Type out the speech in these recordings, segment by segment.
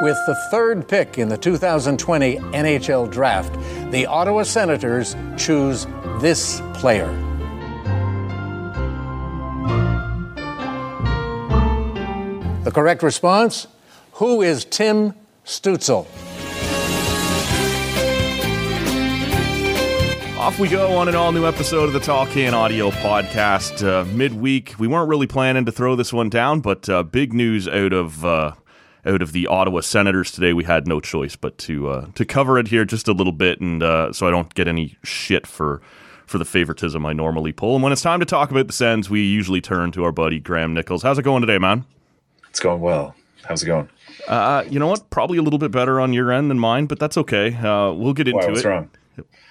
With the third pick in the 2020 NHL Draft, the Ottawa Senators choose this player. The correct response Who is Tim Stützle? Off we go on an all new episode of the Tall Can Audio Podcast. Uh, midweek, we weren't really planning to throw this one down, but uh, big news out of uh, out of the Ottawa Senators today. We had no choice but to uh, to cover it here just a little bit, and uh, so I don't get any shit for for the favoritism I normally pull. And when it's time to talk about the Sens, we usually turn to our buddy Graham Nichols. How's it going today, man? It's going well. How's it going? Uh, you know what? Probably a little bit better on your end than mine, but that's okay. we'll get into Why, what's it. wrong?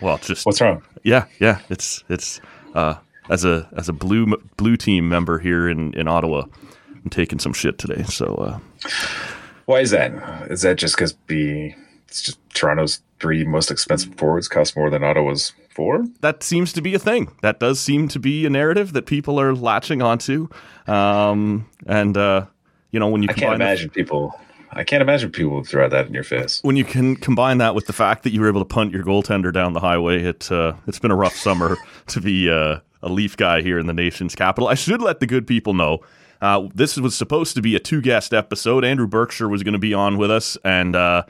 Well, just What's wrong? Yeah, yeah. It's it's uh, as a as a blue blue team member here in in Ottawa, I'm taking some shit today. So uh, Why is that? Is that just because the it's just Toronto's three most expensive forwards cost more than Ottawa's four? that seems to be a thing. That does seem to be a narrative that people are latching onto. Um, and uh, you know when you I can't the- imagine people. I can't imagine people would throw that in your face. when you can combine that with the fact that you were able to punt your goaltender down the highway, it uh, it's been a rough summer to be uh, a Leaf guy here in the nation's capital. I should let the good people know. Uh, this was supposed to be a two guest episode. Andrew Berkshire was going to be on with us, and uh,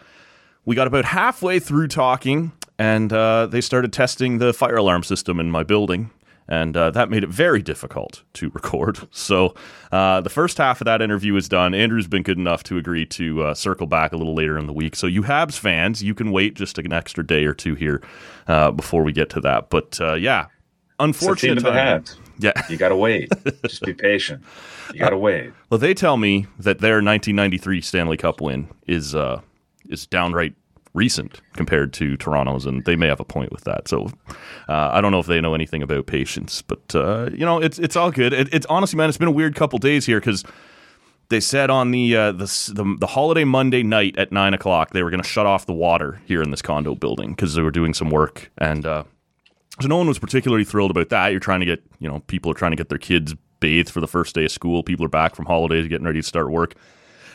we got about halfway through talking, and uh, they started testing the fire alarm system in my building. And uh, that made it very difficult to record. So uh, the first half of that interview is done. Andrew's been good enough to agree to uh, circle back a little later in the week. So you Habs fans, you can wait just an extra day or two here uh, before we get to that. But uh, yeah, It's unfortunate team of the. Habs. Yeah. You got to wait. just be patient. You got to wait. Well, they tell me that their 1993 Stanley Cup win is uh, is downright recent compared to Toronto's, and they may have a point with that. So uh, I don't know if they know anything about patience, but uh, you know, it's it's all good. It, it's honestly, man, it's been a weird couple days here because they said on the, uh, the the the holiday Monday night at nine o'clock they were going to shut off the water here in this condo building because they were doing some work and. Uh, so no one was particularly thrilled about that. You're trying to get, you know, people are trying to get their kids bathed for the first day of school. People are back from holidays, getting ready to start work.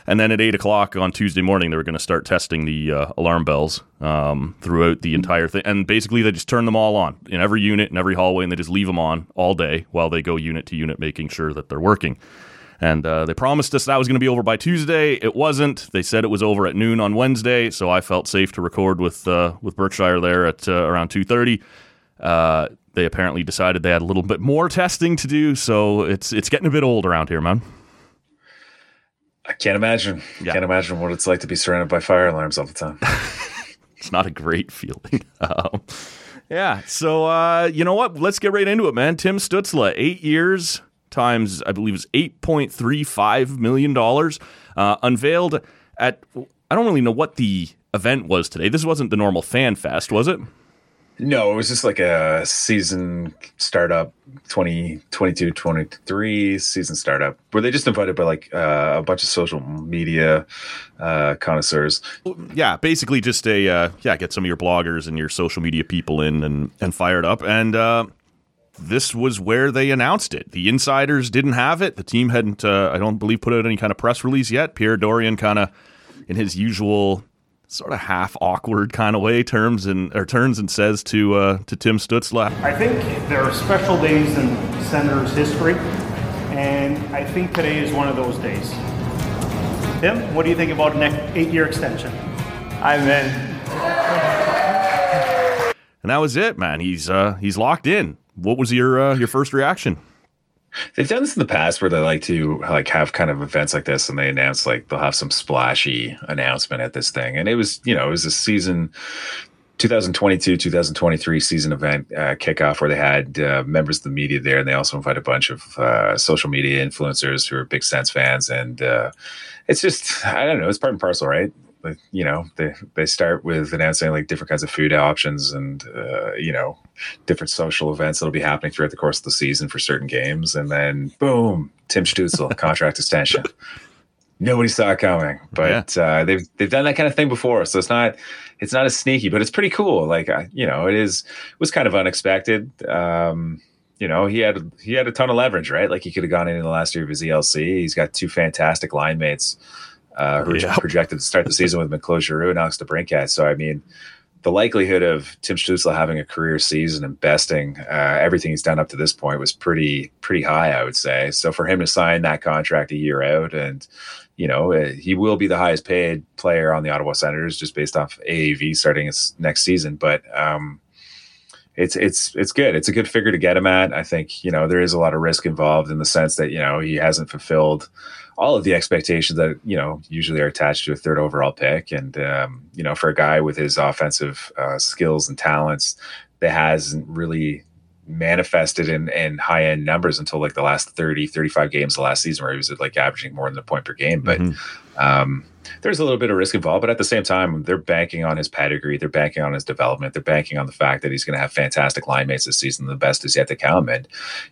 And then at eight o'clock on Tuesday morning, they were going to start testing the uh, alarm bells um, throughout the entire thing. And basically, they just turn them all on in every unit, in every hallway, and they just leave them on all day while they go unit to unit, making sure that they're working. And uh, they promised us that was going to be over by Tuesday. It wasn't. They said it was over at noon on Wednesday, so I felt safe to record with uh, with Berkshire there at uh, around two thirty. They apparently decided they had a little bit more testing to do, so it's it's getting a bit old around here, man. I can't imagine. Yeah. Can't imagine what it's like to be surrounded by fire alarms all the time. It's not a great feeling. Um, yeah. So uh, you know what? Let's get right into it, man. Tim Stützle, eight years times I believe is eight point three five million dollars, uh, unveiled at. I don't really know what the event was today. This wasn't the normal fan fest, was it? No, it was just like a season startup 2022 23 season startup where they just invited by like uh, a bunch of social media uh, connoisseurs. yeah, basically just a uh, yeah, get some of your bloggers and your social media people in and and fired up. And uh, this was where they announced it. The insiders didn't have it. The team hadn't, uh, I don't believe, put out any kind of press release yet. Pierre Dorion kind of, in his usual sort of half awkward kind of way, terms and or turns and says to uh, to Tim Stützle, I think there are special days in Senators history, and I think today is one of those days. Tim, what do you think about an eight-year extension? I'm in. and that was it, man. He's uh, he's locked in. What was your uh, your first reaction? They've done this in the past where they like to like have kind of events like this and they announce like they'll have some splashy announcement at this thing. And it was, you know, it was a season 2022 2023 season event uh, kickoff where they had uh, members of the media there and they also invited a bunch of uh, social media influencers who are big Sens fans and uh, it's just I don't know it's part and parcel right like you know they they start with announcing like different kinds of food options and uh, you know different social events that'll be happening throughout the course of the season for certain games. And then boom Tim Stützle contract extension. Nobody saw it coming but uh, they've they've done that kind of thing before. So it's not it's not as sneaky but it's pretty cool. Like you know it is it was kind of unexpected. Um you know he had he had a ton of leverage right? Like he could have gone in the last year of his ELC he's got two fantastic line mates uh, who are projected to start the season with Claude Giroux and Alex DeBrincat. So, I mean, the likelihood of Tim Stützle having a career season and besting uh, everything he's done up to this point was pretty pretty high, I would say. So for him to sign that contract a year out, and you know uh, he will be the highest paid player on the Ottawa Senators just based off AAV starting his next season, but. Um, it's it's it's good. It's a good figure to get him at. I think you know there is a lot of risk involved in the sense that you know he hasn't fulfilled all of the expectations that you know usually are attached to a third overall pick. And um, you know, for a guy with his offensive uh, skills and talents, that hasn't really manifested in, in high end numbers until like the last 30, 35 games of last season, where he was like averaging more than a point per game. But mm-hmm. um, there's a little bit of risk involved, but at the same time, they're banking on his pedigree, they're banking on his development, they're banking on the fact that he's going to have fantastic line mates this season. The best is yet to come, and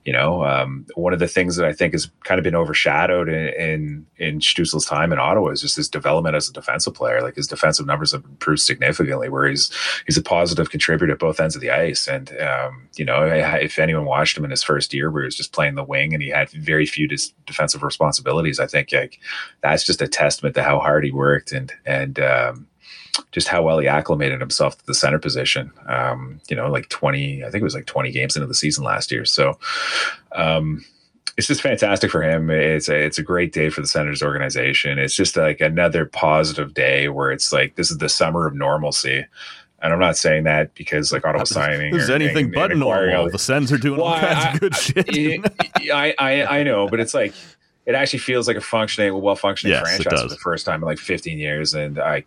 you know, um, one of the things that I think has kind of been overshadowed in in, in time in Ottawa is just his development as a defensive player. Like his defensive numbers have improved significantly, where he's he's a positive contributor at both ends of the ice. And um, you know, if anyone watched him in his first year, where he was just playing the wing and he had very few defensive responsibilities, I think like that's just a testament to how hard he worked and and um, just how well he acclimated himself to the center position. Um, you know, like twenty, I think it was like twenty games into the season last year. So. Um, it's just fantastic for him. It's a it's a great day for the Senators organization. It's just like another positive day where it's like this is the summer of normalcy. And I'm not saying that because like Ottawa signing. Is anything and, but and normal. The Sens are doing well, all kinds I, of good shit. I, I I know, but it's like it actually feels like a functioning, well functioning yes, franchise for the first time in like 15 years. And I,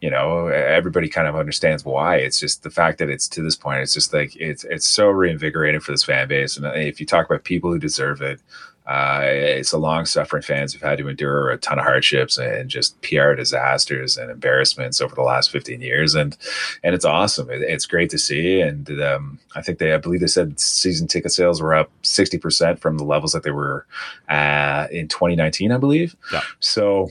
you know, everybody kind of understands why. It's just the fact that it's to this point. It's just like it's it's so reinvigorating for this fan base. And if you talk about people who deserve it, uh, it's the long suffering fans who've had to endure a ton of hardships and just PR disasters and embarrassments over the last 15 years. And, and it's awesome. It, it's great to see. And um, I think they, I believe they said season ticket sales were up 60% from the levels that they were uh, in 2019, I believe. Yeah. So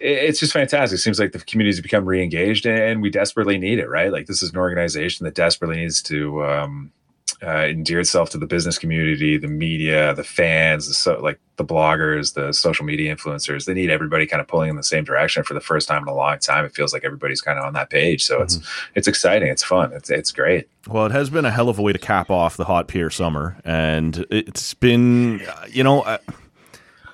it's just fantastic. It seems like the community has become re-engaged and we desperately need it, right? Like this is an organization that desperately needs to, um, uh, endear itself to the business community, the media, the fans, the so, like the bloggers, the social media influencers. They need everybody kind of pulling in the same direction for the first time in a long time. It feels like everybody's kind of on that page, so mm-hmm. it's it's exciting, it's fun, it's it's great. Well, it has been a hell of a way to cap off the hot Pierre summer, and it's been, you know, uh,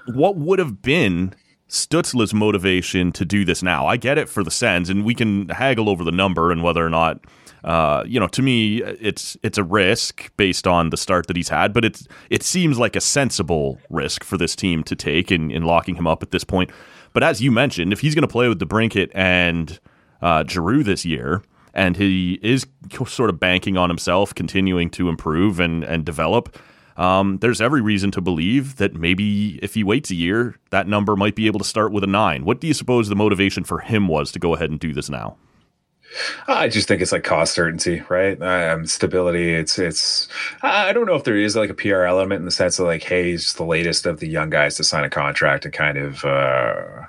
what would have been Stützle's motivation to do this now. I get it for the Sens, and we can haggle over the number and whether or not uh, you know, to me, it's it's a risk based on the start that he's had, but it's it seems like a sensible risk for this team to take in, in locking him up at this point. But as you mentioned, if he's going to play with DeBrincat and uh, Giroux this year, and he is sort of banking on himself, continuing to improve and and develop. Um, there's every reason to believe that maybe if he waits a year, that number might be able to start with a nine. What do you suppose the motivation for him was to go ahead and do this now? I just think it's like cost certainty, right? Um, stability. It's it's. I don't know if there is like a PR element in the sense of like, hey, he's the latest of the young guys to sign a contract and kind of. Uh,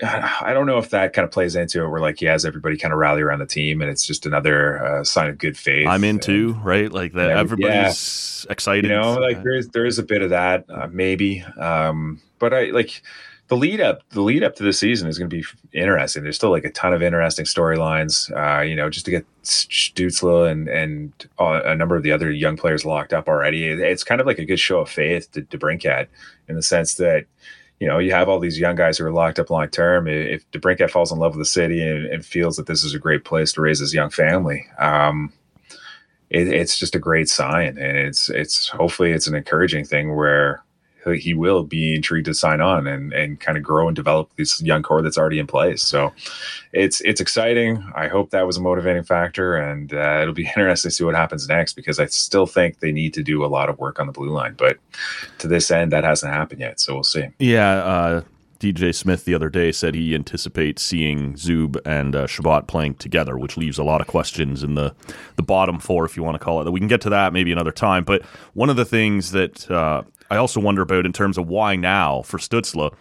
I don't know if that kind of plays into it, where like he has everybody kind of rally around the team, and it's just another uh, sign of good faith. I'm in too, right? Like that, everybody's yeah. excited. You know, like there is there is a bit of that, uh, maybe. Um, but I like the lead up the lead up to the season is going to be interesting. There's still like a ton of interesting storylines. Uh, you know, just to get Stützle and and a number of the other young players locked up already. It's kind of like a good show of faith to, to DeBrincat in the sense that you know you have all these young guys who are locked up long term. If DeBrincat falls in love with the city and, and, feels that this is a great place to raise his young family. Um, it, it's just a great sign, and it's it's hopefully it's an encouraging thing where he will be intrigued to sign on and and kind of grow and develop this young core that's already in place. So it's it's exciting. I hope that was a motivating factor, and uh, it'll be interesting to see what happens next because I still think they need to do a lot of work on the blue line, but to this end, that hasn't happened yet. So we'll see. Yeah. Uh, DJ Smith the other day said he anticipates seeing Zub and uh, Chabot playing together, which leaves a lot of questions in the the bottom four, if you want to call it. That We can get to that maybe another time. But one of the things that uh, I also wonder about in terms of why now for Stützle.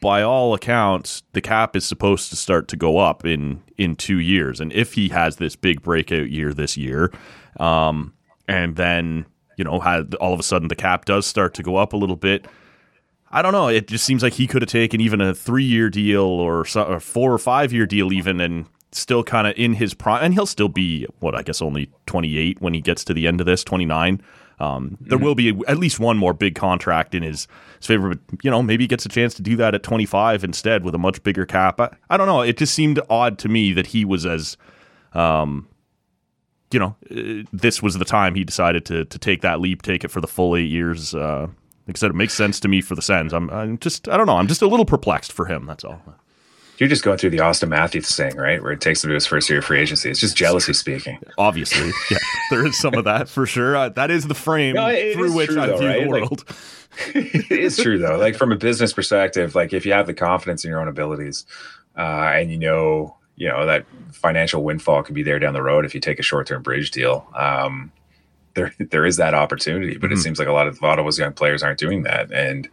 By all accounts, the cap is supposed to start to go up in in two years, and if he has this big breakout year this year, um, and then you know, had all of a sudden the cap does start to go up a little bit. I don't know. It just seems like he could have taken even a three year deal or, or four or five year deal, even, and still kind of in his prime. And he'll still be, what, I guess only 28 when he gets to the end of this, 29. Um, there mm-hmm. will be at least one more big contract in his, his favor, but you know maybe he gets a chance to do that at 25 instead with a much bigger cap. I, I don't know. It just seemed odd to me that he was as, um, you know, uh, this was the time he decided to to take that leap, take it for the full eight years. Uh, like I said, it makes sense to me for the Sens. I'm, I'm just, I don't know. I'm just a little perplexed for him. That's all. You're just going through the Auston Matthews thing, right? Where it takes him to his first year of free agency. It's just jealousy speaking. Obviously, yeah, there is some of that for sure. Uh, that is the frame no, through which true, I though, view right? the world. Like, it is true though. Like from a business perspective, like if you have the confidence in your own abilities, uh, and you know, you know that financial windfall could be there down the road if you take a short-term bridge deal. Um, there there is that opportunity, but mm-hmm. it seems like a lot of Ottawa's young players aren't doing that. And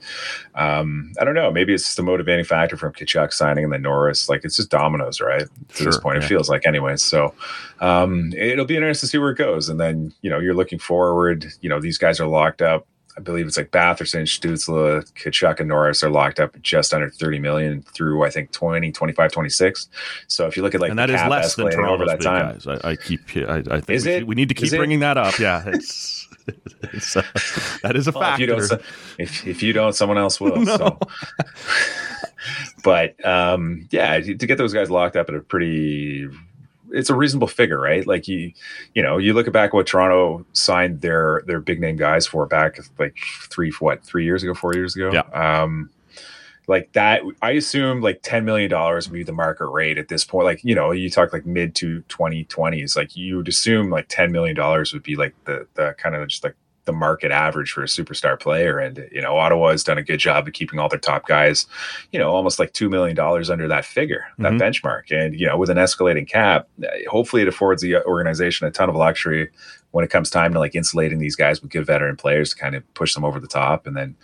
um, I don't know, maybe it's just a motivating factor from Tkachuk signing and then Norris. Like it's just dominoes, right? To sure, this point, yeah. it feels like, anyways. So um, it'll be interesting to see where it goes. And then you know you're looking forward. You know these guys are locked up. I believe it's like Batherson, Stützle, Tkachuk, and Norris are locked up just under 30 million through I think 20, 25, 26. So if you look at like and that is less than Toronto's over that time, guys. I, I keep I, I think is we, it? we need to keep bringing that up. Yeah, it's, it's uh, that is a well, factor. If you, don't, if, if you don't, someone else will. no. So. but um, yeah, to get those guys locked up at a pretty it's a reasonable figure, right? Like you, you know, you look at back what Toronto signed their their big name guys for back like three what three years ago, four years ago. Yeah. Um, like that, I assume like ten million dollars would be the market rate at this point. Like you know, you talk like mid to twenty twenties. Like you would assume like ten million dollars would be like the the kind of just like the market average for a superstar player. And, you know, Ottawa has done a good job of keeping all their top guys, you know, almost like $2 million under that figure, that mm-hmm. benchmark. And, you know, with an escalating cap, hopefully it affords the organization a ton of luxury when it comes time to like insulating these guys with good veteran players to kind of push them over the top and then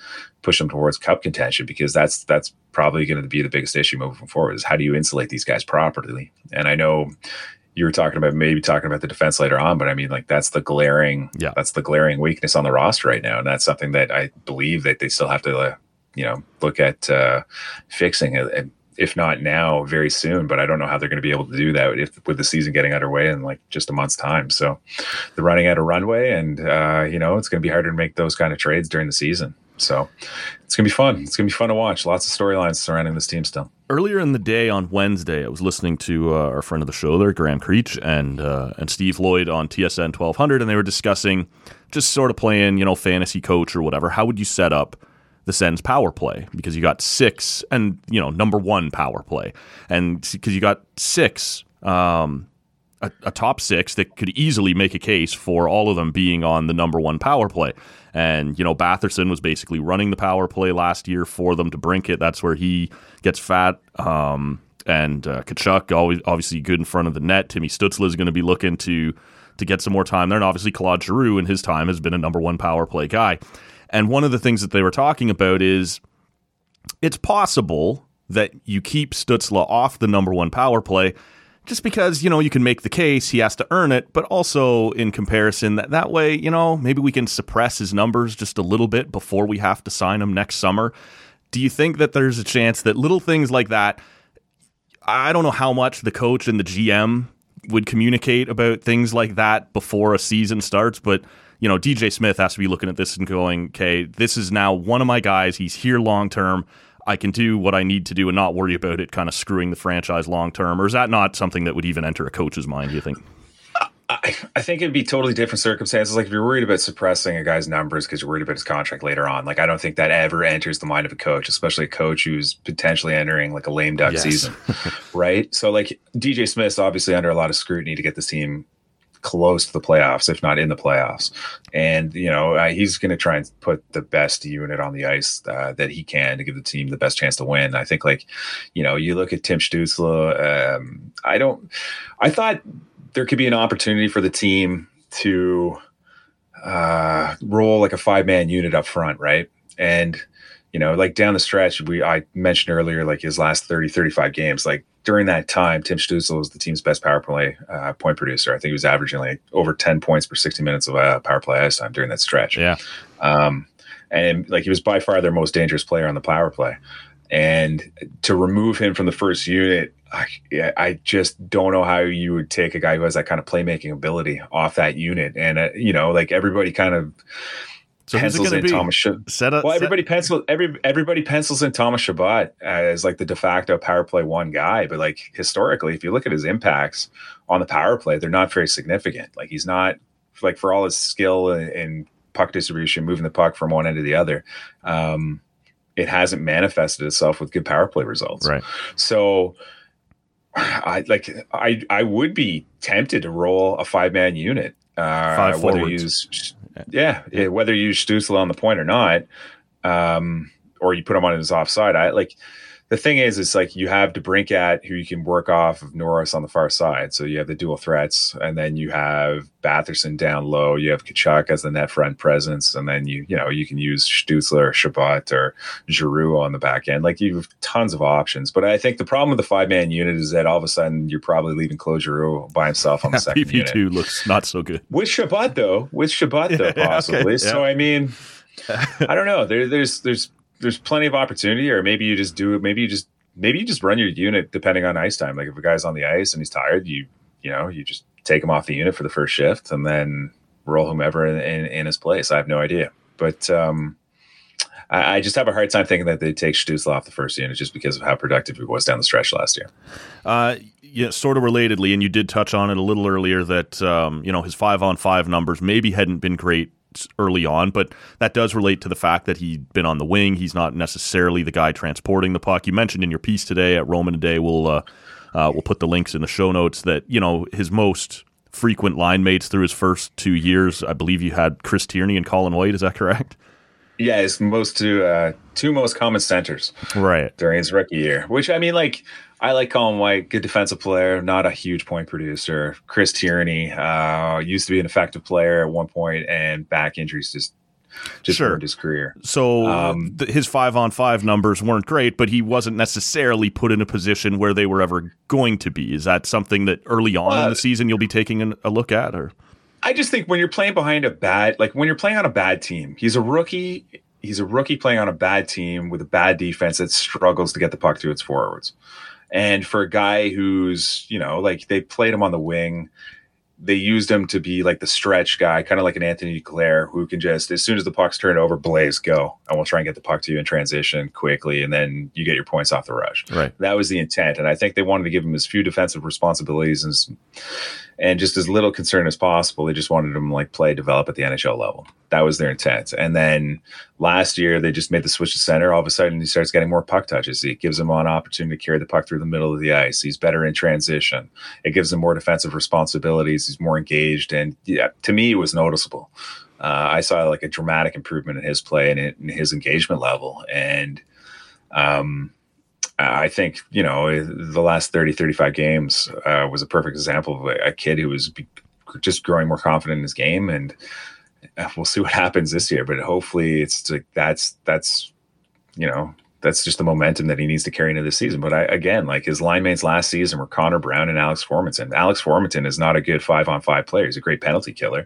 push them towards cup contention because that's that's probably going to be the biggest issue moving forward is how do you insulate these guys properly and i know you were talking about maybe talking about the defense later on, but I mean, like that's the glaring, yeah, that's the glaring weakness on the roster right now, and that's something that I believe that they still have to, uh, you know, look at uh, fixing it. If not now, very soon. But I don't know how they're going to be able to do that if with the season getting underway in like just a month's time. So they're running out of runway, and uh, you know it's going to be harder to make those kind of trades during the season. So it's gonna be fun. It's gonna be fun to watch. Lots of storylines surrounding this team still. Earlier in the day on Wednesday, I was listening to uh, our friend of the show there, Graham Creech, and uh, and Steve Lloyd on TSN 1200, and they were discussing just sort of playing, you know, fantasy coach or whatever. How would you set up the Sens power play? Because you got six, and you know, number one power play, and because you got six. Um, a, a, top six that could easily make a case for all of them being on the number one power play. And, you know, Batherson was basically running the power play last year for them DeBrincat. That's where he gets fat. Um, and uh, Tkachuk, always obviously good in front of the net. Timmy Stützle is going to be looking to to get some more time there. And obviously Claude Giroux in his time has been a number one power play guy. And one of the things that they were talking about is it's possible that you keep Stützle off the number one power play just because you know you can make the case he has to earn it but also in comparison that that way you know maybe we can suppress his numbers just a little bit before we have to sign him next summer. Do you think that there's a chance that little things like that i don't know how much the coach and the gm would communicate about things like that before a season starts but you know dj smith has to be looking at this and going okay this is now one of my guys. He's here long term I can do what I need to do and not worry mm-hmm. about it kind of screwing the franchise long term? Or is that not something that would even enter a coach's mind, do you think? I, I think it'd be totally different circumstances. Like if you're worried about suppressing a guy's numbers because you're worried about his contract later on, like I don't think that ever enters the mind of a coach, especially a coach who's potentially entering like a lame duck yes. season, right? So like DJ Smith's obviously under a lot of scrutiny to get this team close to the playoffs, if not in the playoffs. And you know uh, he's going to try and put the best unit on the ice uh, that he can to give the team the best chance to win. I think like you know you look at Tim Stützle. Um, I don't. I thought there could be an opportunity for the team to uh, roll like a five man unit up front, right? And you know, like down the stretch, we I mentioned earlier, like his last 30, 35 games, like during that time, Tim Stützle was the team's best power play uh, point producer. I think he was averaging like over 10 points per 60 minutes of uh, power play ice time during that stretch. Yeah. Um, and like he was by far their most dangerous player on the power play. And to remove him from the first unit, I, I just don't know how you would take a guy who has that kind of playmaking ability off that unit. And uh, you know, like everybody kind of So who's it pencils going in to be? Thomas. Sh- Set up. well, set- everybody pencils every everybody pencils in Thomas Chabot as like the de facto power play one guy, but like historically, if you look at his impacts on the power play, they're not very significant. Like he's not like for all his skill and, and puck distribution, moving the puck from one end to the other. Um, it hasn't manifested itself with good power play results. Right. So I like I I would be tempted to roll a five man unit. Uh, Five forwards. use yeah, yeah, whether you use on the point or not, um, or you put him on his offside. I like the thing is, it's like you have DeBrincat who you can work off of Norris on the far side. So you have the dual threats, and then you have Batherson down low. You have Tkachuk as the net front presence, and then you you know you can use Stützle or Chabot or Giroux on the back end. Like you have tons of options. But I think the problem with the five man unit is that all of a sudden you're probably leaving Claude Giroux by himself on the second PP two looks not so good. With Chabot though, with Chabot though, Yeah, okay, possibly. So. I mean, I don't know. There, there's there's there's plenty of opportunity, or maybe you just do. Maybe you just maybe you just run your unit depending on ice time. Like if a guy's on the ice and he's tired, you you know you just take him off the unit for the first shift and then roll whomever in, in, in his place. I have no idea, but um, I, just have a hard time thinking that they take Stützle off the first unit just because of how productive he was down the stretch last year. Uh, yeah, sort of relatedly, and you did touch on it a little earlier that um, you know his five on five numbers maybe hadn't been great early on, but that does relate to the fact that he'd been on the wing. He's not necessarily the guy transporting the puck. You mentioned in your piece today at Roman today. We'll uh, uh, we'll put the links in the show notes that you know his most frequent line mates through his first two years. I believe you had Chris Tierney and Colin White. Is that correct? Yeah, his most two uh, two most common centers. Right. during his rookie year. Which I mean, like I like Colin White, good defensive player, not a huge point producer. Chris Tierney uh, used to be an effective player at one point, and back injuries just just Sure. ruined his career. So Um, th- his five on five numbers weren't great, but he wasn't necessarily put in a position where they were ever going to be. Is that something that early on in the season you'll be taking an, a look at, or I just think when you're playing behind a bad, like when you're playing on a bad team, he's a rookie. He's a rookie playing on a bad team with a bad defense that struggles to get the puck to its forwards. And for a guy who's, you know, like they played him on the wing, they used him to be like the stretch guy, kind of like an Anthony Duclair, who can just, as soon as the puck's turned over, blaze, go. And we'll try and get the puck to you in transition quickly. And then you get your points off the rush. right? That was the intent, and I think they wanted to give him as few defensive responsibilities and and just as little concern as possible. They just wanted him to, like play, develop at the NHL level. That was their intent. And then last year they just made the switch to center. All of a sudden he starts getting more puck touches. It gives him an opportunity to carry the puck through the middle of the ice. He's better in transition. It gives him more defensive responsibilities. He's more engaged, and yeah, to me it was noticeable. Uh, I saw like a dramatic improvement in his play and in his engagement level, and um, I think, you know, the last 30, 35 games uh, was a perfect example of a, kid who was be- just growing more confident in his game. And uh, we'll see what happens this year. But hopefully it's like that's, that's, you know, that's just the momentum that he needs to carry into this season. But I, again, like his line mates last season were Connor Brown and Alex Formenton. Alex Formenton is not a good five on five player. He's a great penalty killer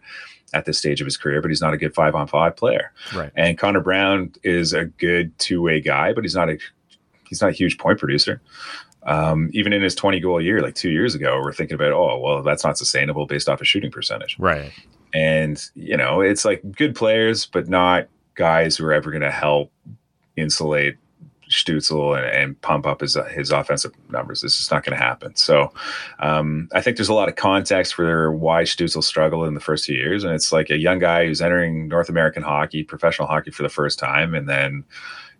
at this stage of his career, but he's not a good five on five player. Right. And Connor Brown is a good two way guy, but he's not a he's not a huge point producer. Um, even in his 20 goal year, like two years ago, we're thinking about, oh, well, that's not sustainable based off a shooting percentage. Right. And, you know, it's like good players, but not guys who are ever going to help insulate Stützle and, and pump up his his offensive numbers. This is not going to happen. So um, I think there's a lot of context for why Stützle struggled in the first two years, and it's like a young guy who's entering North American hockey, professional hockey for the first time, and then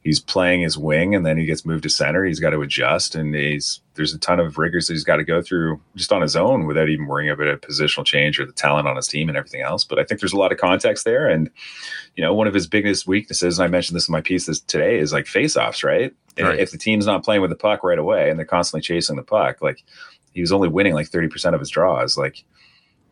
he's playing his wing, and then he gets moved to center. He's got to adjust, and he's there's a ton of rigors that he's got to go through just on his own without even worrying about a positional change or the talent on his team and everything else. But I think there's a lot of context there, and you know, one of his biggest weaknesses, and I mentioned this in my piece this today, is like face-offs, right? Right. If the team's not playing with the puck right away and they're constantly chasing the puck, like he was only winning like 30% of his draws, like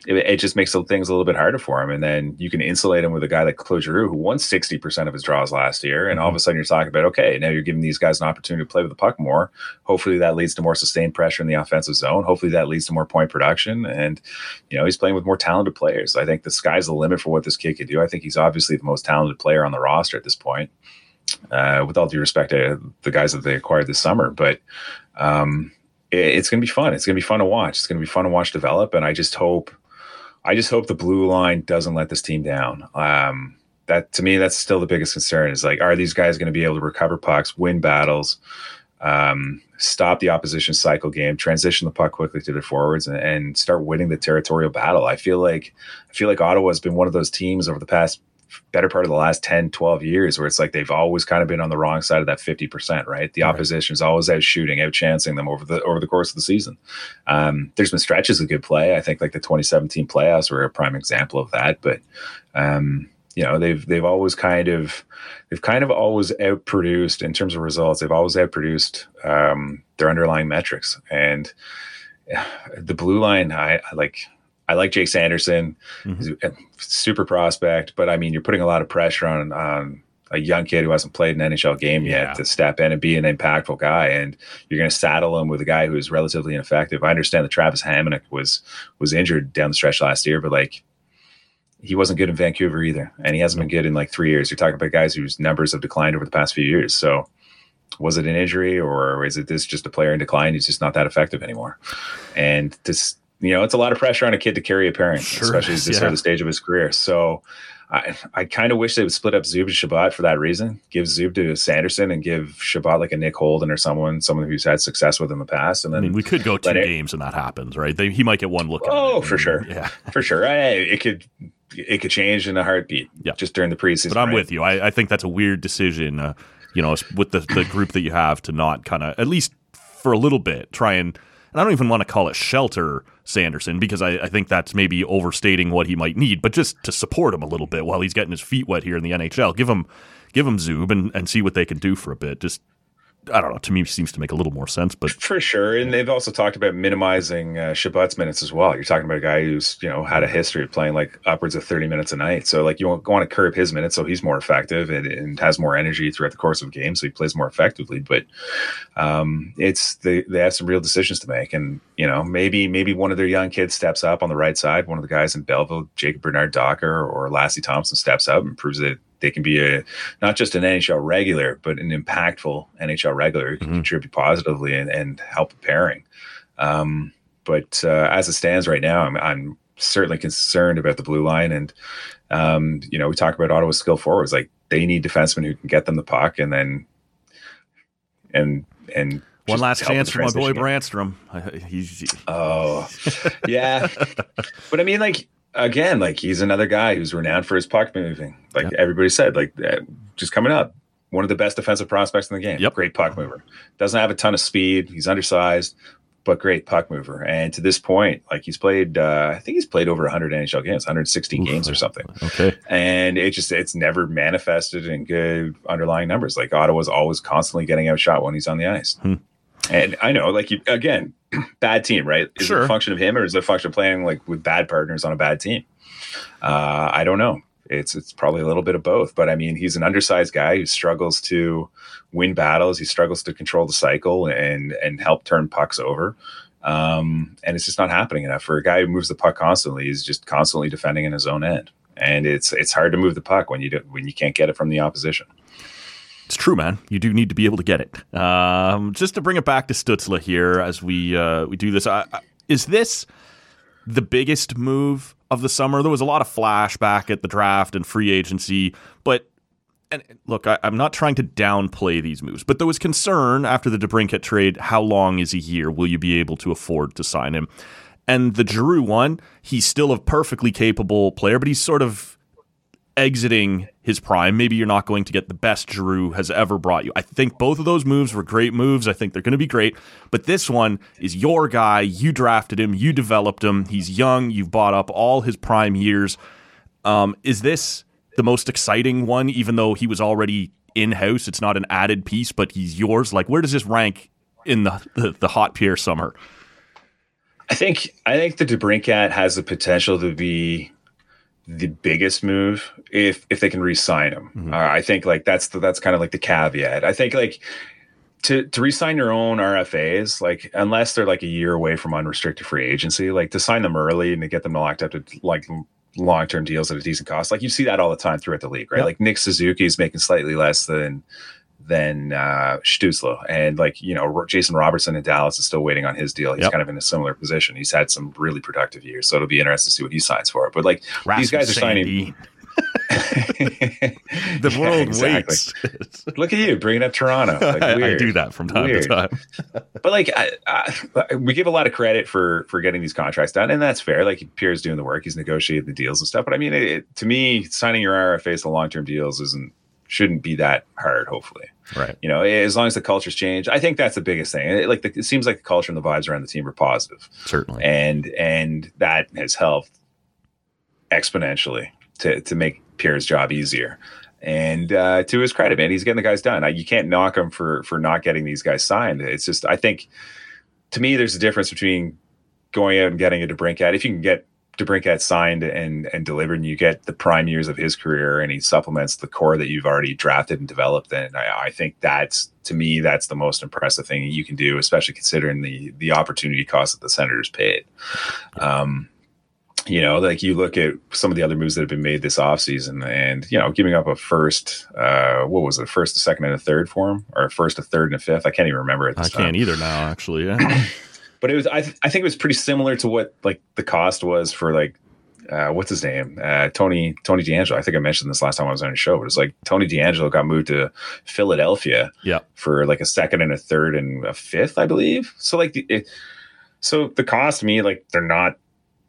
it, it, just makes things a little bit harder for him. And then you can insulate him with a guy like Claude Giroux, who won 60% of his draws last year. And mm-hmm. all of a sudden you're talking about, okay, now you're giving these guys an opportunity to play with the puck more. Hopefully that leads to more sustained pressure in the offensive zone. Hopefully that leads to more point production. And, you know, he's playing with more talented players. I think the sky's the limit for what this kid can do. I think he's obviously the most talented player on the roster at this point. Uh, with all due respect to the guys that they acquired this summer, but um, it, it's going to be fun. It's going to be fun to watch. It's going to be fun to watch develop, and I just hope I just hope the blue line doesn't let this team down. Um, that to me, that's still the biggest concern. Is like, are these guys going to be able to recover pucks, win battles, um, stop the opposition cycle game, transition the puck quickly to their forwards, and, and, start winning the territorial battle? I feel like I feel like Ottawa has been one of those teams over the past better part of the last 10, 12 years where it's like they've always kind of been on the wrong side of that 50%, right? The opposition is always out shooting, out chancing them over the over the course of the season. Um, there's been stretches of good play. I think like the 2017 playoffs were a prime example of that. But um, you know, they've they've always kind of they've kind of always outproduced in terms of results, they've always outproduced um, their underlying metrics. And the blue line, I, I like I like Jake Sanderson, mm-hmm. super prospect, but I mean, you're putting a lot of pressure on on a young kid who hasn't played an NHL game yeah. yet to step in and be an impactful guy, and you're going to saddle him with a guy who's relatively ineffective. I understand that Travis Hamonic was was injured down the stretch last year, but like he wasn't good in Vancouver either, and he hasn't been good in like three years. You're talking about guys whose numbers have declined over the past few years, so. Was it an injury, or is it this just a player in decline? He's just not that effective anymore. And this you know, it's a lot of pressure on a kid to carry a parent, sure especially at this yeah. early stage of his career. So I, I kind of wish they would split up Zub and Chabot for that reason. Give Zub to Sanderson and give Chabot like a Nick Holden or someone, someone who's had success with in the past. And then I mean, we could go two it, games and that happens, right? They, he might get one look. Oh, for sure, yeah, for sure. I, it could it could change in a heartbeat. Yeah, just during the preseason. But I'm right? with you. I, I, think that's a weird decision. Uh, you know, with the the group that you have to not kind of at least for a little bit try and and I don't even want to call it shelter Sanderson because I, I, think that's maybe overstating what he might need, but just to support him a little bit while he's getting his feet wet here in the NHL. Give him give him Zub and, and see what they can do for a bit. Just I don't know. To me, seems to make a little more sense. But for sure, and they've also talked about minimizing uh, Chabot's minutes as well. You're talking about a guy who's you know had a history of playing like upwards of 30 minutes a night. So like you want, want to curb his minutes so he's more effective and, and, has more energy throughout the course of a game, so he plays more effectively. But um, it's they they have some real decisions to make, and you know maybe maybe one of their young kids steps up on the right side. One of the guys in Belleville, Jacob Bernard Docker or Lassi Thomson, steps up and proves that they can be a not just an NHL regular, but an impactful NHL regular who can mm-hmm. contribute positively and, and help pairing. Um, but uh, as it stands right now, I'm, I'm, certainly concerned about the blue line. And um, you know, we talk about Ottawa's skill forwards, like they need defensemen who can get them the puck and then and and one last chance for my boy Brannstrom. He's oh yeah, but I mean, like again, like he's another guy who's renowned for his puck moving. Like yep. everybody said, like uh, just coming up, one of the best defensive prospects in the game. Yep. Great puck mover. Doesn't have a ton of speed. He's undersized, but great puck mover. And to this point, like he's played, uh, I think he's played over 100 NHL games, 116 Oof. games or something. Okay. And it just it's never manifested in good underlying numbers. Like Ottawa's always constantly getting outshot when he's on the ice. Hmm. And I know, like you again, bad team, right? Is sure. it a function of him or is it a function of playing like with bad partners on a bad team? Uh, I don't know. It's it's probably a little bit of both, but I mean, he's an undersized guy who struggles to win battles. He struggles to control the cycle and and help turn pucks over. Um, and it's just not happening enough for a guy who moves the puck constantly. He's just constantly defending in his own end, and it's it's hard to move the puck when you do, when you can't get it from the opposition. It's true, man. You do need to be able to get it. Um, just to bring it back to Stützle here as we uh, we do this. Uh, is this the biggest move of the summer? There was a lot of flashback at the draft and free agency, but and look, I, am not trying to downplay these moves, but there was concern after the DeBrincat trade. How long is he here? Will you be able to afford to sign him? And the Giroux one, he's still a perfectly capable player, but he's sort of exiting his prime. Maybe you're not going to get the best Giroux has ever brought you. I think both of those moves were great moves. I think they're going to be great. But this one is your guy. You drafted him. You developed him. He's young. You've bought up all his prime years. Um, is this the most exciting one, even though he was already in house? It's not an added piece, but he's yours. Like, where does this rank in the, the, the hot Pierre summer? I think I think the DeBrincat has the potential to be the biggest move if if they can re-sign him. Mm-hmm. Uh, I think like that's the, that's kind of like the caveat. I think like to to re-sign your own RFAs, like unless they're like a year away from unrestricted free agency, like to sign them early and to get them locked up to like long term deals at a decent cost. Like you see that all the time throughout the league, right? Yep. Like Nick Suzuki is making slightly less than than uh, Stützle. And like, you know, Jason Robertson in Dallas is still waiting on his deal. He's yep. kind of in a similar position. He's had some really productive years. So it'll be interesting to see what he signs for. But like Rasmus these guys are signing. the world exactly. waits. Look at you bringing up Toronto. Like, I, I, do that from time weird. to time. but like, I, I, we give a lot of credit for for getting these contracts done, and that's fair. Like Pierre's doing the work; he's negotiating the deals and stuff. But I mean, it, to me, signing your RFAs to long term deals isn't shouldn't be that hard. Hopefully, right? You know, as long as the culture's changed, I think that's the biggest thing. It, like, the, it seems like the culture and the vibes around the team are positive, certainly, and and that has helped exponentially to to make Pierre's job easier. And uh, to his credit, man, he's getting the guys done. I, you can't knock him for for not getting these guys signed. It's just, I think, to me, there's a difference between going out and getting a DeBrincat. If you can get DeBrincat signed and and delivered, and you get the prime years of his career, and he supplements the core that you've already drafted and developed. And I, I, think that's to me that's the most impressive thing you can do, especially considering the the opportunity cost that the Senators paid. Um, you know, like you look at some of the other moves that have been made this offseason and, you know, giving up a first, uh, what was it, first, a second, and a third for him, or a first, a third, and a fifth. I can't even remember it. I time. can't either now, actually. Yeah. but it was, I, th- I think it was pretty similar to what like the cost was for like, uh, what's his name? Uh, Tony, Tony DeAngelo. I think I mentioned this last time I was on a show, but it's like Tony DeAngelo got moved to Philadelphia yeah. for like a second and a third and a fifth, I believe. So like, the, it, so the cost to me, like they're not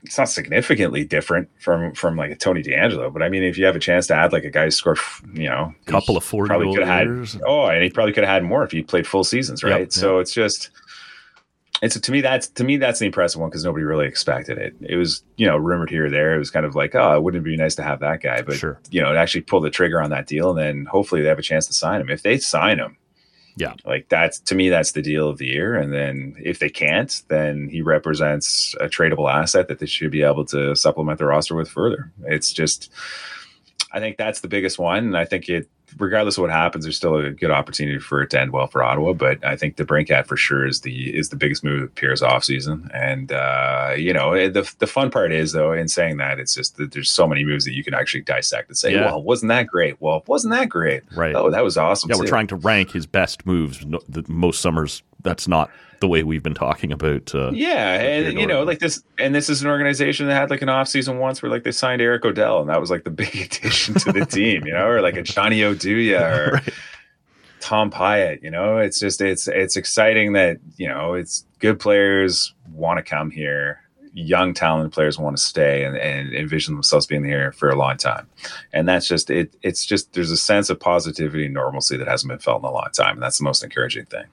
it's not significantly different from from like a Tony DeAngelo, but I mean, if you have a chance to add like a guy who scored, you know, a couple of forty probably could have had. Oh, and he probably could have had more if he played full seasons, right? Yep, so yep. it's just, it's to me that's to me that's the impressive one because nobody really expected it. It was you know rumored here or there. It was kind of like, oh, it wouldn't it be nice to have that guy? But sure. you know, it actually pull the trigger on that deal, and then hopefully they have a chance to sign him. If they sign him, yeah. Like that's to me, that's the deal of the year. And then if they can't, then he represents a tradable asset that they should be able to supplement the roster with further. It's just, I think that's the biggest one. And I think it, regardless of what happens, there's still a good opportunity for it to end well for Ottawa. But I think DeBrincat for sure is the is the biggest move of Pierre's offseason. And uh, you know, eh, the the fun part is though, in saying that, it's just that there's so many moves that you can actually dissect and say, yeah. well, wasn't that great? Well, wasn't that great? Right. Oh, that was awesome. Yeah, too. we're trying to rank his best moves. The most summers, that's not the way we've been talking about. Uh, yeah, and you know, like this, and this is an organization that had like an off season once where like they signed Eric O'Dell, and that was like the big addition to the team, you know, or like a Johnny Oduya or right. Tom Pyatt. You know, it's just it's it's exciting that you know it's good players want to come here. Young talented players want to stay and, and envision themselves being here for a long time, and that's just it. It's just there's a sense of positivity and normalcy that hasn't been felt in a long time, and that's the most encouraging thing.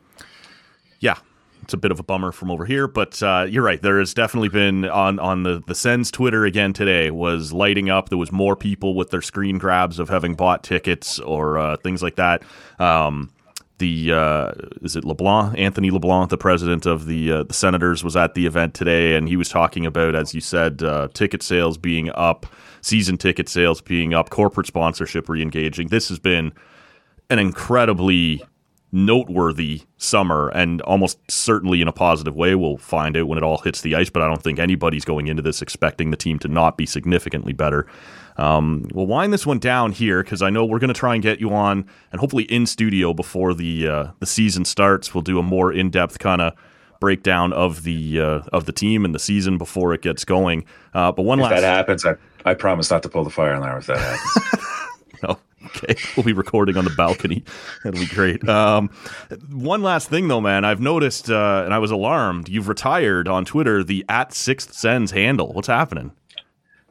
Yeah, it's a bit of a bummer from over here, but uh, you're right. There has definitely been on on the the Sens Twitter again today was lighting up. There was more people with their screen grabs of having bought tickets or uh, things like that. Um, the uh, is it LeBlanc, Anthony LeBlanc, the president of the uh, the Senators, was at the event today, and he was talking about, as you said, uh, ticket sales being up, season ticket sales being up, corporate sponsorship re-engaging. This has been an incredibly noteworthy summer and almost certainly in a positive way. We'll find out when it all hits the ice, but I don't think anybody's going into this expecting the team to not be significantly better. Um, we'll wind this one down here because I know we're going to try and get you on and hopefully in studio before the uh, the season starts. We'll do a more in depth kind of breakdown of the uh, of the team and the season before it gets going. Uh, but one if last that happens, I, I promise not to pull the fire alarm if that happens. no, Okay, we'll be recording on the balcony. That'll be great. Um, one last thing, though, man. I've noticed, uh, and I was alarmed. You've retired on Twitter the at Sixth Sense handle. What's happening?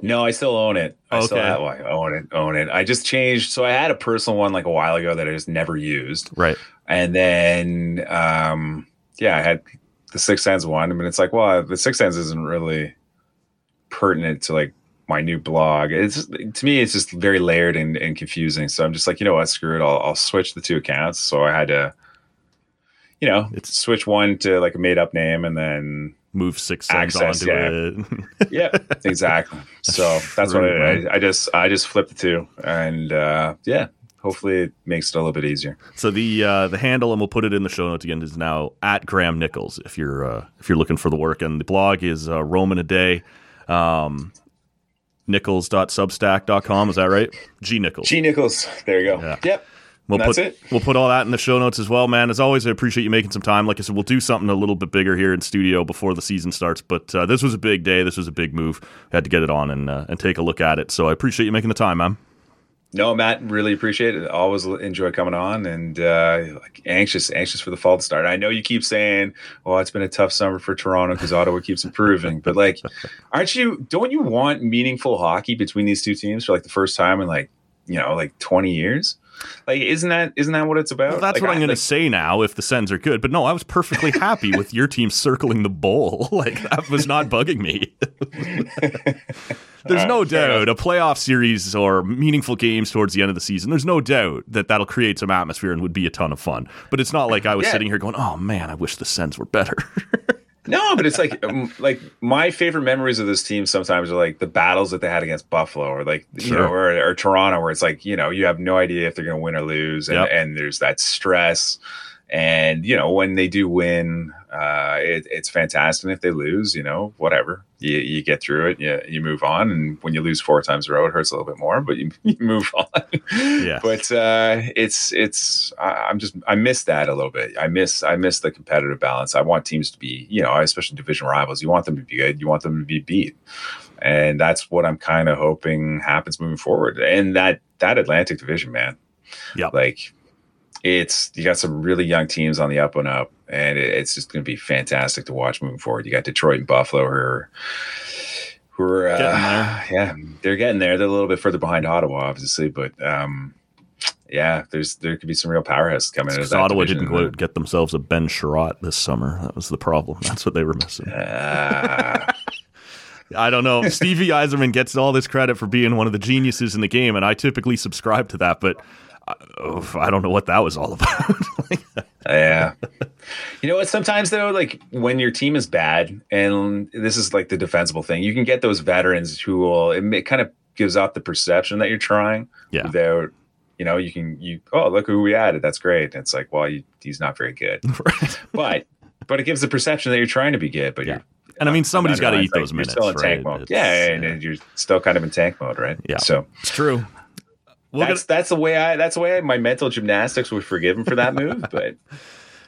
No, I still own it. I okay. still have, I own it. Own it. I just changed. So I had a personal one like a while ago that I just never used. Right. And then, um, yeah, I had the Sixth Sense one. I mean, it's like, well, the Sixth Sense isn't really pertinent to like my new blog. It's to me, it's just very layered and, and confusing. So I'm just like, you know what, screw it. I'll, I'll switch the two accounts. So I had to, you know, It's- switch one to like a made up name and then Move six Access, onto yeah. it. yeah, exactly. So that's what I. I, I just I just flipped the two, and uh, yeah, hopefully it makes it a little bit easier. So the uh, the handle, and we'll put it in the show notes again, is now at Graham Nichols. If you're uh, if you're looking for the work, and the blog is uh, Roman a day, um, nichols.substack.com. Is that right? G Nichols. G Nichols, there you go. Yeah. Yep, We'll that's put it. we'll put all that in the show notes as well, man. As always, I appreciate you making some time. Like I said, we'll do something a little bit bigger here in studio before the season starts. But uh, this was a big day. This was a big move. had to get it on and uh, and take a look at it. So I appreciate you making the time, man. No, Matt, really appreciate it. Always enjoy coming on, and uh, anxious, anxious for the fall to start. I know you keep saying, "Oh, it's been a tough summer for Toronto because Ottawa keeps improving," but like, aren't you? Don't you want meaningful hockey between these two teams for like the first time in like you know like twenty years? Like, isn't that isn't that what it's about? Well, that's Like, what I'm I- to like, say now if the Sens are good. But no, I was perfectly happy with your team circling the bowl. like that was not bugging me. there's uh, no Alright, fair doubt a playoff series or meaningful games towards the end of the season. There's no doubt that that'll create some atmosphere and would be a ton of fun. But it's not like I was Yeah. sitting here going, "Oh man, I wish the Sens were better." No, but it's like um, like my favorite memories of this team sometimes are like the battles that they had against Buffalo or like you Sure. know or, or Toronto where it's like you know you have no idea if they're going to win or lose and, Yep. and there's that stress and you know when they do win uh, it, it's fantastic and if they lose you know whatever you, you get through it you, you move on and when you lose four times in a row it hurts a little bit more but you, you move on Yeah. but uh, it's it's I- I'm just I miss that a little bit. I miss I miss the competitive balance. I want teams to be you know especially division rivals. You want them to be good. You want them to be beat, and that's what I'm kind of hoping happens moving forward. And that that Atlantic division, man, Yeah. like it's you got some really young teams on the up and up, and it, it's just going to be fantastic to watch moving forward. You got Detroit and Buffalo who are. Who are, uh, yeah, they're getting there. They're a little bit further behind Ottawa, obviously, but um, yeah, there's there could be some real powerhouses coming Because that. Ottawa division. didn't get themselves a Ben Chiarot this summer. That was the problem. That's what they were missing. Ah, I don't know. Stevie Yzerman gets all this credit for being one of the geniuses in the game, and I typically subscribe to that, but I, I don't know what that was all about. yeah. You know what? Sometimes though, like when your team is bad, and this is like the defensible thing, you can get those veterans who will. It, may, kind of gives off the perception that you're trying. Yeah. Without, you know, you can you. Oh, look who we added. That's great. And it's like, well, you, he's not very good, Right. but but it gives the perception that you're trying to be good. But Yeah. you're And I mean, somebody's got to eat like, those you're minutes, Still in right? tank mode. It's- yeah, and, and you're still kind of in tank mode, right? Yeah. So It's true. That's that's the way I that's the way I, my mental gymnastics would forgive him for that move, but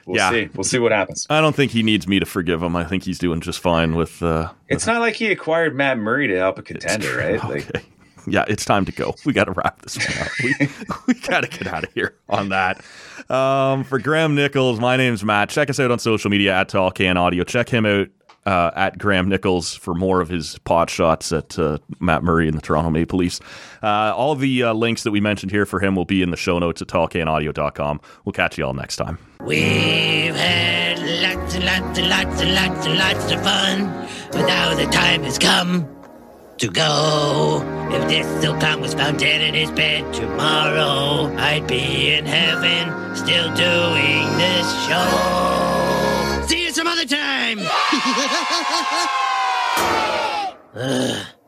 we'll Yeah. see. We'll see what happens. I don't think he needs me to forgive him. I think he's doing just fine with. Uh, It's not like he acquired Matt Murray to help a contender, right? Like okay. Yeah, it's time to go. We got to wrap this one up. We, we got to get out of here on that. Um, for Graham Nichols, my name's Matt. Check us out on social media at Tall Can Audio. Check him out uh, at Graham Nichols for more of his pot shots at uh, Matt Murray and the Toronto Maple Leafs. Uh, all the uh, links that we mentioned here for him will be in the show notes at tallcanaudio.com. We'll catch you all next time. We've had lots and lots and lots and lots and lots of fun, but now the time has come to go. If this Silcon was found dead in his bed tomorrow, I'd be in heaven still doing this show. See you some other time. あ あ